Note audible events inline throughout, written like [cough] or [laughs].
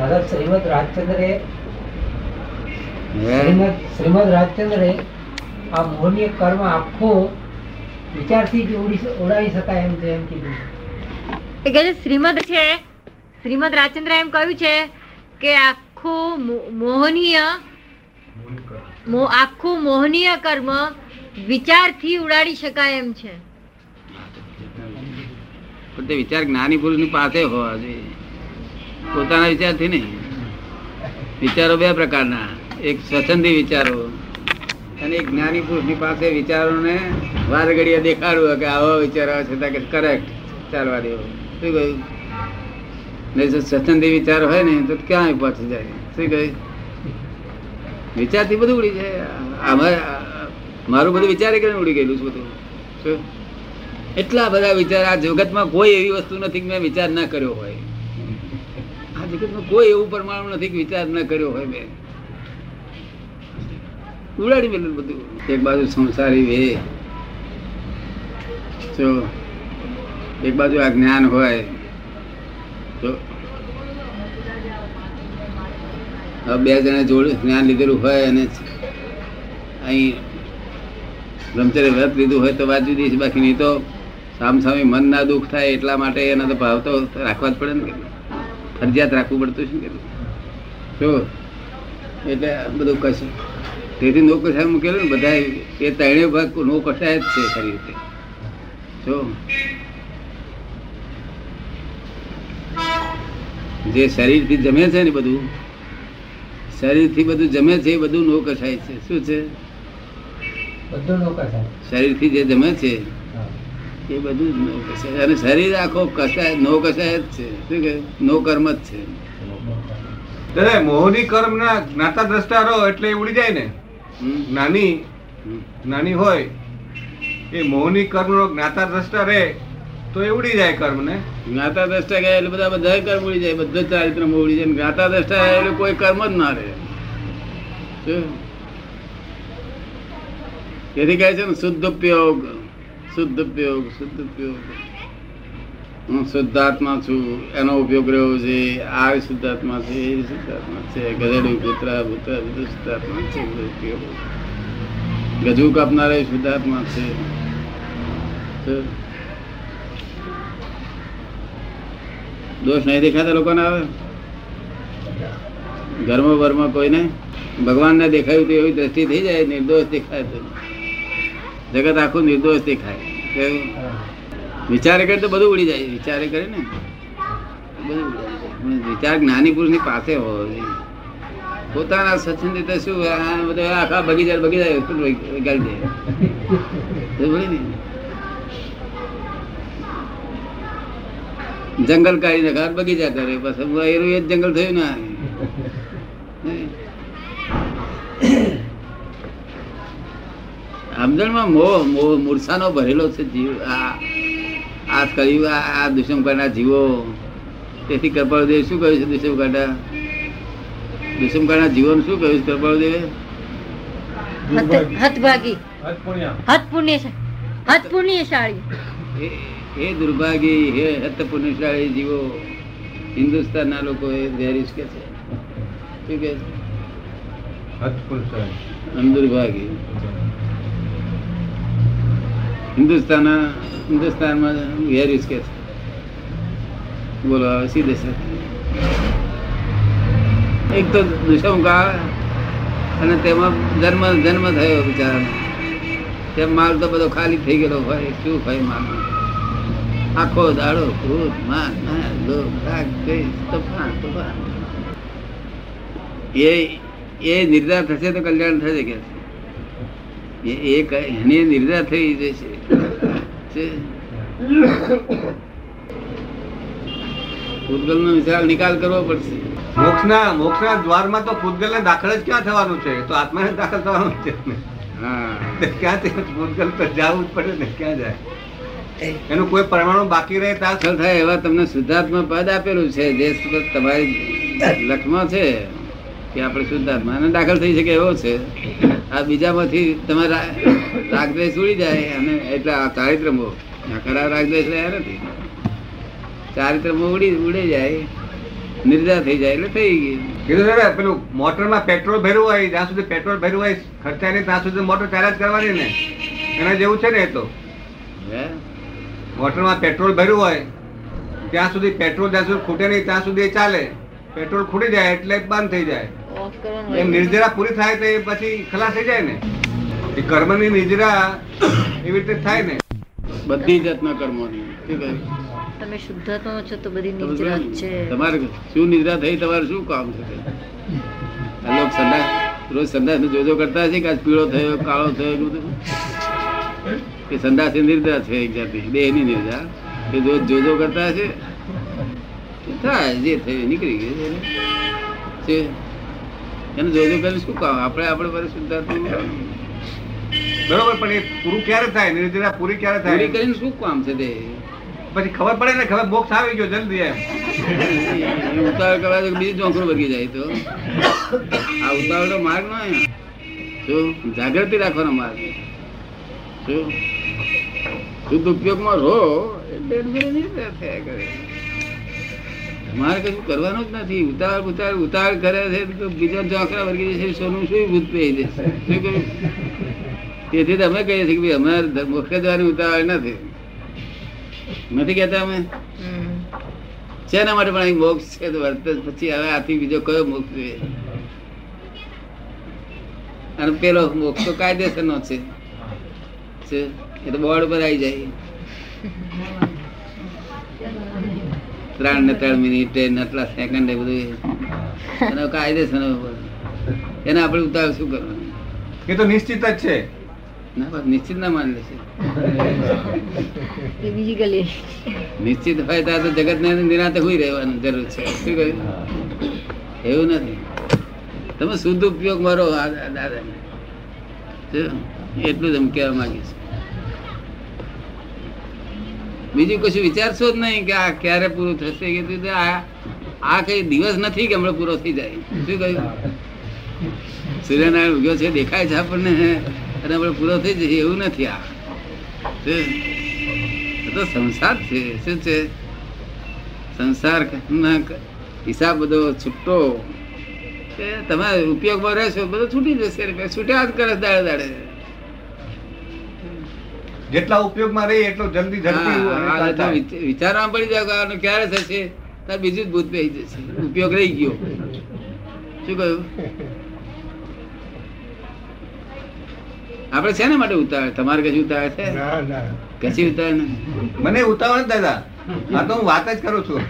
દાદા શ્રીમદ રાજચંદ્રે શ્રીમદ શ્રીમદ રાજચંદ્રે આ મોહનીય કર્મ આખો વિચારથી જ ઉડાવી શકાય એમ છે એમ કીધું કે છે શ્રીમદ છે. શ્રીમદ રાજચંદ્ર એમ કહ્યું છે કે આખું મોહનીય આખું મોહનીય કર્મ વિચારથી ઉડાડી શકાય એમ છે. પણ તે વિચાર જ્ઞાની પુરુષની પાસે હોવા જોઈએ. પોતાના વિચારથી નહીં. વિચારો બે પ્રકારના. એક સ્વચ્છંદી વિચારો અને એક જ્ઞાની પુરુષની પાસે વિચારોને વાર ઘડીએ દેખાડવું કે આવો વિચાર આવે છે તો કે કરેક્ટ ચાલવા દેવો. શું કહ્યું? નહીં જો સ્વચ્છંદી વિચાર હોય ને, તો ક્યાં પહોંચી જાય? શું કહ્યું? વિચારથી બધું ઉડી જાય. મારું બધું વિચારે કે ઉડી ગયેલું છે બધું. શું? એટલા બધા વિચાર આ જગતમાં કોઈ એવી વસ્તુ નથી મેં વિચાર ના કર્યો હોય. જગતમાં કોઈ એવું પરમાણુ નથી વિચાર ન કર્યો હોય મેં. ઉડાડી મેલું બધું. એક બાજુ સંસારી વે. જો, એક બાજુ આ જ્ઞાન હોય તો બે જણા જોડે જ્ઞાન લીધેલું હોય અને અહીં બ્રહ્મચર્ય વ્રત લીધું હોય તો વાત જુદી છે. બાકી નહીં તો સામસામે મન ના દુઃખ થાય એટલા માટે એના તો ભાવ તો રાખવા જ પડે ને ફરજિયાત રાખવું પડતું છે ને જો એટલે બધું કશું. તેથી નો કસાય મૂકેલું ને બધા એ ત્રણે ભાગ નો કસાય જ છે ખરી રીતે. જો જે શરીરથી જમે છે ને બધું શરીરથી બધું જમે છે એ બધું નો કસાય છે. શું છે? બધું નો કસાય શરીરથી જે જમે છે. એ બધું જ નો કસાય અને શરીર આખો કસાય નો કસાય જ છે. શું કે નો કર્મ જ છે. દાદા મોહની કર્મ ના જ્ઞાતા દ્રષ્ટા રહો એટલે ઉડી જાય ને? નાની નાની હોય એ મોહની કર્મ નો જ્ઞાતા દ્રષ્ટા રહે તો એ ઉડી જાય કર્મ ને જ્ઞાતા દ્રષ્ટા ગયા એટલે બધા બધા કર્મ ઉડી જાય. બધા ચારિત્ર ઉડી જાય. જ્ઞાતા દ્રષ્ટા એટલે કોઈ કર્મ જ ના રહે. તેથી કહે છે ને શુદ્ધ ઉપયોગ શુદ્ધ ઉપયોગ શુદ્ધ ઉપયોગ. હું શુદ્ધાત્મા છું, એનો ઉપયોગ રહ્યો છે, આ શુદ્ધાત્મા છે, એ શુદ્ધાત્મા છે, ગધેડું કૂતરા ભૂતરા, બધું શુદ્ધાત્મા છે ગજુ કાપનારા શુદ્ધાત્મા છે. દોષ નહીં દેખાતા લોકોને આવે ઘરમાં બરમાં કોઈને? ભગવાનને દેખાયું તો એવી દ્રષ્ટિ થઈ જાય, નિર્દોષ દેખાય તો. જગત આખું નિર્દોષ દેખાય? વિચારે કરે તો બધું ઉડી જાય. વિચારે કરે ને. બધું વિચાર જ્ઞાની પુરુષની પાસે હોય. પોતાના સચિન રીતે શું બધા આખા બગીચા એટલું ગાળી દે. ને? જંગલ કાઢીને ઘર બગીચા કરે. બસ એનું એ જ જંગલ થયું ને સમજણમાં મોહ મોહ મૂર્છાનો ભરેલો છે જીવ. આ આ કહ્યું આ આ દુષ્મકાંડના જીવો. તેથી કૃપાળુદેવ શું કહ્યું છે દુષ્મકાંડા દુષ્મકાંડના જીવોનું શું કહ્યું છે કૃપાળુદેવે? હત- હતભાગી. હત પુણ્યશાળી. હે દુર્ભાગી હે હત પુણ્યશાળી જીવો હિન્દુસ્તાનના લોકો એ વેરીશ કે છે. શું કે છે? આમ દુર્ભાગી. હિન્દુસ્તાન હિન્દુસ્તાનમાં વેરીશ કે છે. બોલો સીધે છે એક તો દુષ્મકાળ અને તેમાં જન્મ જન્મ થયો બિચારાનો. તેમ માલ તો બધો ખાલી થઈ ગયેલો હોય, શું હોય માલ આખો દાડો ક્રોધ, માન એ એ નિર્ધાર થશે તો કલ્યાણ થશે કે એ એની નિર્દા થઈ જશે છે? ભૂતગલનો વિશાળ નિકાલ કરવો પડશે. મોક્ષના મોક્ષના દ્વારમાં તો પૂતગલ ને દાખલ જ ક્યાં થવાનું છે? તો આત્માને દાખલ થવાનું છે. ને. હા તો તો જવું જ પડે ને? ક્યાં જાય? એનું કોઈ પરમાણુ બાકી રહે દાખલ થાય એવા તમને શુદ્ધાત્મા પદ આપેલું છે. જે તમારી લખમાં છે કે આપણે શુદ્ધાત્મા દાખલ થઈ શકે એવો છે. આ બીજામાંથી તમારા રાગદ્વેષ ઉડી જાય અને એટલે આ ચારિત્રમો ખરા રાગદ્વેષ રહ્યા નથી. ચારિત્રમો ઉડી ઉડી જાય નિર્જા થઈ જાય એટલે થઈ ગઈ. કીધું છે પેલું મોટરમાં પેટ્રોલ ભર્યું હોય જ્યાં સુધી પેટ્રોલ ભર્યું હોય ખર્ચાય નહીં ત્યાં સુધી મોટર ચાર્જ કરવાની ને. એના જેવું છે ને એ તો? મોટરમાં પેટ્રોલ ભર્યું હોય ત્યાં સુધી પેટ્રોલ જ્યાં સુધી ખૂટે નહીં ત્યાં સુધી ચાલે. પેટ્રોલ ખૂટી જાય એટલે બંધ થઈ જાય. હોય. નિર્જરા પૂરી થાય તો એ પછી ખલાસ થઈ જાય ને. એ કર્મની નિર્જરા એવી રીતે થાય ને. બધી જાતના કર્મોની? તમે શુદ્ધાત્મા છો તો બધી નિદ્રા જ છે. તમારે શું નિદ્રા થઈ? તમારે શું કામ છે? તે? આ લોક સંદાસ રોજ સંદાસ જોજો કરતા હશે કે આજ પીળો થયો કાળો થયો એવું બધું? કે સંદાસ એ નિર્દ્રા છે એક જાતિ બે એની નિર્દ્રા એ રોજ જોજો કરતા હશે? થાય જે થયું નીકળી ગયું છે. એને જોજો કરીને શું કામ? આપણે આપણે પર શુદ્ધાત્મા બરોબર પણ એ પૂરું ક્યારે થાય? નિર્જરા પૂરી ક્યારે પૂરી થાય કરીને શું કામ છે તે? પછી ખબર પડે ને ખબર બોક્સ આવી ગયો જલ્દી એમ. ઉતાવળ કરવા તો બીજું ચોંકડું વર્ગી જાય તો. આ ઉતાવળ માર્ગ નો શું જાગૃતિ રાખવાનો માર્ગ. શું શુદ્ધ ઉપયોગમાં રહો એટલે કરે. તમારે કશું કરવાનું જ નથી. ઉતાવળ ઉતાર ઉતાવળ કરે છે તો બીજા ચોકરા વર્ગી જશે સોનું શું ભૂત પહેરી જશે? શું કહ્યું તેથી તો અમે કહીએ છીએ કે ભાઈ અમારે મોક્ષ જવાની ઉતાવળ નથી. નથી કહેતા અમે. શેના માટે પણ અહીં મોક્ષ છે તો વર્ત પછી હવે આથી બીજો કયો મોક્ષ જોઈએ? અને પેલો મોક્ષ તો કાયદેસર નો છે. છે. એ તો બોર્ડ પર આવી જાય. ત્રણ ને ત્રણ મિનિટ ને આટલા સેકન્ડ એ બધું એનો કાયદેસર એને આપણે ઉતાર શું કરવાનું? એ તો નિશ્ચિત જ છે. ના બસ નિશ્ચિત ના માની લેશે બીજી ગલી. નિશ્ચિત હોય તો તો જગત ને નિરાતે હોય રહેવાનું જરૂર છે. શું કહ્યું? એવું નથી. તમે શુદ્ધ ઉપયોગ મારો દાદાને. એટલું જ એમ કહેવા માંગીશ. બીજું કશું વિચારશો જ નહીં કે આ ક્યારે પૂરું થશે? કે તું તો આ આ કઈ દિવસ નથી કે હમણાં પૂરો થઈ જાય. શું કહ્યું? સૂર્યનારાયણ ઉગ્યો છે, દેખાય છે આપણને. અને આપણે પૂરો થઈ જશે, એવું નથી આ. તો સંસાર છે. શું છે? સંસાર હિસાબ બધો છૂટો. તમે ઉપયોગમાં રહેશો, બધો છૂટી જશે. છૂટ્યા જ કરે દાડે દાડે. જેટલા ઉપયોગમાં રહી એટલો જલ્દી ઝડપી હા, અને આ થાય. તો વિચ- વિચારવામાં પડી જાય કે ક્યારે થશે? તાર બીજું જ ભૂત પહી જશે. ઉપયોગ રહી ગયો. શું કહ્યું? આપણે શેના માટે ઉતાવળ? તમારે કશું ઉતાવળ છે? કશી ઉતાવળ મને ઉતાવળ દાદા. આ તો હું વાત જ કરું છું.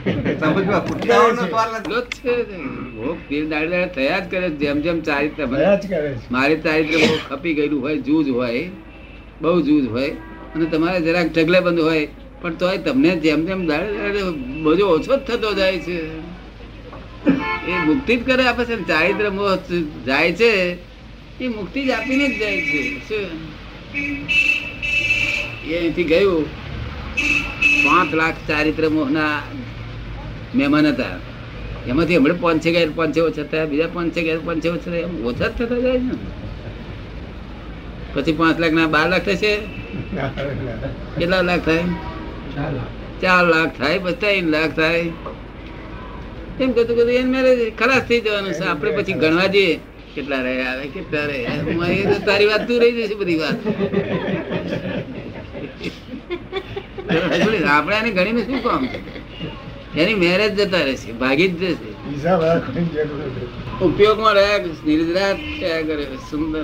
સમજવા ઉતાવળનો [laughs] સવાલ નથી. એટલો જ છે. ભોગ પીર દાડે દાડે થયા જ કરે. જેમ જેમ ચારિત્ર મારે ચારિત્ર બહુ ખપી ગયેલું હોય જૂજ હોય. બહુ જૂજ હોય. અને તમારે જરાક ઢગલે બંધ હોય, પણ તોય તમને જેમ જેમ બધો ઓછો જ થતો જાય છે. એ મુક્તિ જ કરે આપે છે ચારિત્ર મોહ જાય છે, એ મુક્તિ જ આપીને જ જાય છે એ અહીંથી ગયું. પાંચ લાખ ચારિત્ર મોહના મહેમાન હતા. એમાંથી હમણાં પાંચે ગયા પાંચે ઓછા થયા, બીજા પાંચે ગયા પાંચે ઓછા થયા ઓછા જ થતા જાય ને. પછી પાંચ લાખ ના બાર લાખ થશે. કેટલા લાખ થાય? ચાર લાખ. થાય પછી ત્રણ લાખ થાય. એમ કહેતું કહેતું એને મેરેજ ખલાસ થઈ જવાનું છે. આપણે પછી ગણવા જઈએ કેટલા રહે આવે કેટલા રહે. એ તો તારી વાત તું રહી જશે બધી વાત. આપણે એને ગણીને શું કામ? છે? એની મેરેજ જતા રહેશે ભાગી જ જશે. ઉપયોગમાં રહ્યા નિર્જરાત કર્યો સુંદર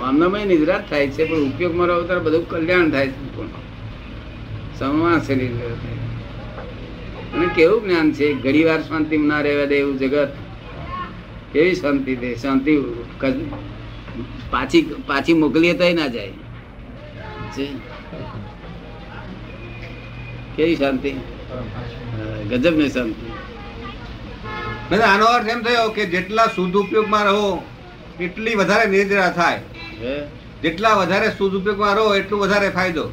તો નિદ્રાત થાય છે, પણ ઉપયોગમાં રહો ત્યારે બધું કલ્યાણ થાય છે છે. અને કેવું જ્ઞાન છે? ઘડી વાર શાંતિ ના રહેવા દે એવું જગત. કેવી શાંતિ દે? શાંતિ પાછી પાછી મોકલીએ તો ના જાય. કેવી શાંતિ? ગજબની શાંતિ આનો અર્થ એમ થયો કે જેટલા શુદ્ધ ઉપયોગમાં રહો એટલી વધારે નિદ્રા થાય. જેટલા વધારે શુદ્ધ ઉપયોગમાં રહો એટલું વધારે ફાયદો.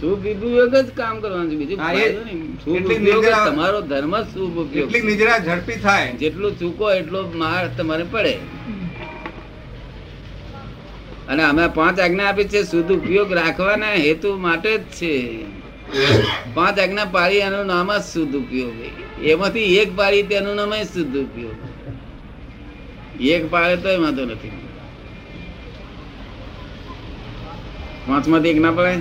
શુભ ઉપયોગ જ કામ કરવાનું છે. બીજું તમારો ધર્મ ઉપયોગ એટલી છે. ઝડપી થાય. જેટલું ચૂકો એટલો માર તમારે પડે. અને અમે પાંચ આજ્ઞા આપી છે શુદ્ધ ઉપયોગ રાખવાના હેતુ માટે જ છે. પાંચ આજ્ઞા પાળી એનું નામ જ શુદ્ધ ઉપયોગ. એમાંથી એક પાળી તેનું નામ જ શુદ્ધ ઉપયોગ. એક પાડે તોય વાંધો નથી. પાંચમાંથી એક ના પડે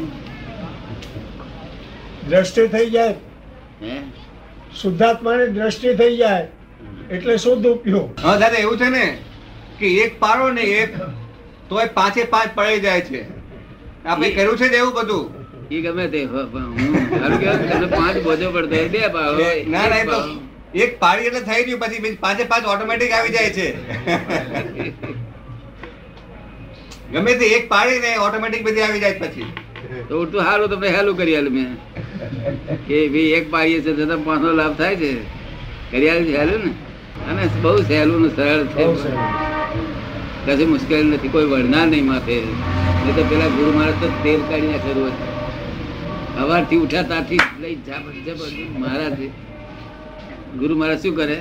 દ્રષ્ટિ થઈ જાય. હે? શુદ્ધાત્માની દ્રષ્ટિ થઈ જાય. એટલે શુદ્ધ ઉપયોગ. હા દાદા એવું છે ને કે એક પાડો ને એક તોય પાંચે પાંચ પડી જાય છે. આપણે કર્યું છે એવું બધું? એ ગમે તે હ- હારું કહેવાય, તમને પાંચ બોજો પડતો બે પાડો ના ના એ તો પાડો. એક પાડી એટલે થઈ ગયું પછી પાંચે પાંચ ઓટોમેટિક આવી જાય છે. ગમે તે એક પાડી ને ઓટોમેટિક બધી આવી જાય પછી. તો ઉલટું સારું તમને હેલું કરી આલ્યું મેં. કે ભાઈ એક પાડીએ છે છતાં પાંચનો લાભ થાય છે. કરી આલ્યું હેલું ને? અને બહુ સહેલું ને સરળ છે. કશી મુશ્કેલી નથી કોઈ વળનાર નહીં માથે. નહીં તો પેલા ગુરુ મહારાજ તો તેલ કાઢી નાખેલું હતું. સવારથી ઉઠ્યા ત્યાંથી લઈ મહારાજ ગુરુ મહારાજ શું કરે?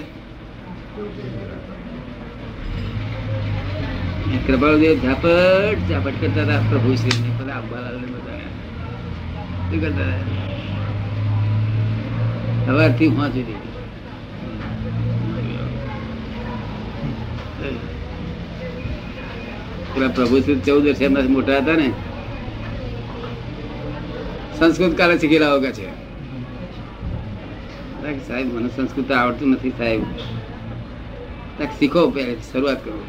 કૃપાળુદેવ ઝાપટ ઝાપટ કરતા હતા પ્રભુ શ્રી ને બધા અંબાલાલ ને બધા શું કરતા હતા? સવારથી હું સુધી. પેલા પ્રભુ શ્રી ચૌદ વર્ષ મોટા હતા ને. સંસ્કૃત કાલે શીખેલા વગર છે. સાહેબ, મને સંસ્કૃત આવડતું નથી સાહેબ. તક શીખો પહેલે, શરૂઆત કરો.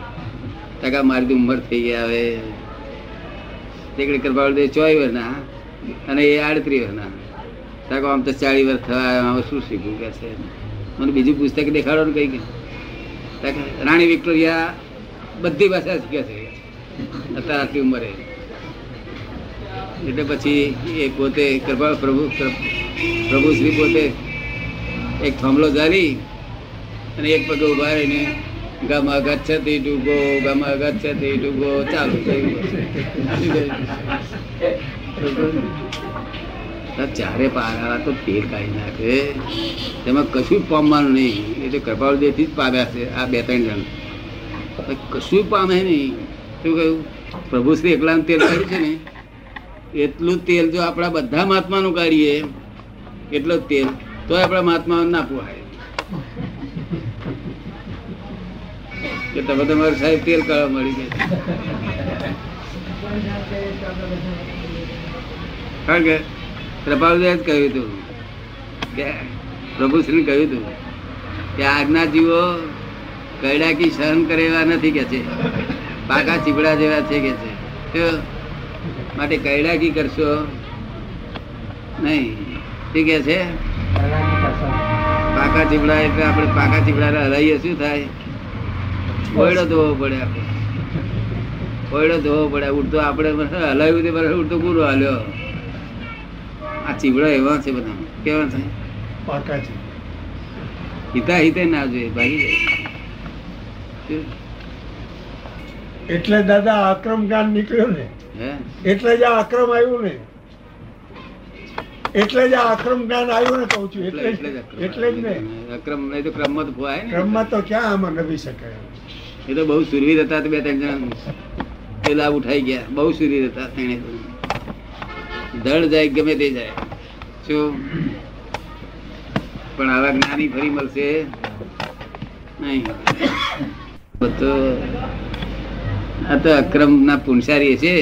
ટકા મારી તો ઉંમર થઈ ગયા હવે. તેકડે કરવા દે ચોય વર્ષના અને એ આડત્રી વર્ષના તક આમ તો ચાલીસ વર્ષ થવા હવે શું શીખવું કે છે? મને બીજું પુસ્તક દેખાડો ને કઈ કે રાણી વિક્ટોરિયા બધી ભાષા શીખ્યા છે. અત્યારે આટલી ઉંમરે. એટલે પછી એ પોતે કૃપા પ્રભુ પ્રભુ શ્રી પોતે એક થાંભલો ઝાલી અને એક પગે ઊભા રહીને ગામા ગચ્છતી ડૂબો ગામા ગચ્છતી ડૂબો, ચાલુ થયું ચારે પારા તો તેલ કાઢી નાખે. તેમાં કશું પામવાનું નહીં. એટલે કૃપાળુદેવથી જ પામ્યા છે, આ બે ત્રણ જણ. કશું પામે નહીં. શું કહ્યું? પ્રભુ શ્રી એકલાનું તેલ કાઢ્યું છે ને? એટલું તેલ જો આપણા બધા મહાત્માનું કાઢીએ, એટલો તેલ તો આપણા મહાત્મા ના પોહાય. કે તમે તમારે સાહેબ તેલ કાઢવા મળી ગયા. કારણ કે પ્રભાવદાસ કહ્યું હતું કે પ્રભુ શ્રી કહ્યું હતું કે આજના જીવો કૈડાકી સહન કરે એવા નથી કે છે. પાકા ચીપડા જેવા છે કે છે. તો માટે કૈડાકી કરશો નહીં. ઠીક કે છે? પાકા ચીબડા એટલે આપણે પાકા ચીબડા હલાઈએ શું થાય? ઓયડો ધોવો પડે આપણે. ઓયડો ધોવો પડે. ઉડતો આપણે હલાવ્યું તે બરાબર ઉડતો પૂરો હાલ્યો? આ ચીબડા એવા છે બધા. કેવા છે? પાકા છે હિતા હિતે ના જોઈએ ભાગી જાય. એટલે દાદા આક્રમ જ્ઞાન નીકળ્યું ને. એટલે જ આક્રમ આવ્યું ને. એટલે જ આ આક્રમ જ્ઞાન આવ્યું ને કહું છું. એટલે એટલે જ ને. અક્રમ નહીં તો ક્રમમાં તો ભોવાય ને. ક્રમમાં તો ક્યાં આમાં નભી શકાય એ તો બહુ સુરવીર હતા બે ત્રણ જણા. પેલા ઉઠાઈ ગયા. બહુ સુરવીર હતા તેને ધડ જાય ગમે તે જાય. શું? પણ આવા જ્ઞાની ફરી મળશે? નહીં. તો આ તો અક્રમ ના પુનસારી છે.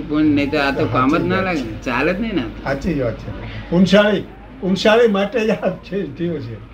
નહીં તો આ તો કામ જ ના લાગે. ચાલે જ નહીં ને. સાચી વાત છે. ઉનસાળી ઉનસાળી માટે જ આ છે જીવ છે.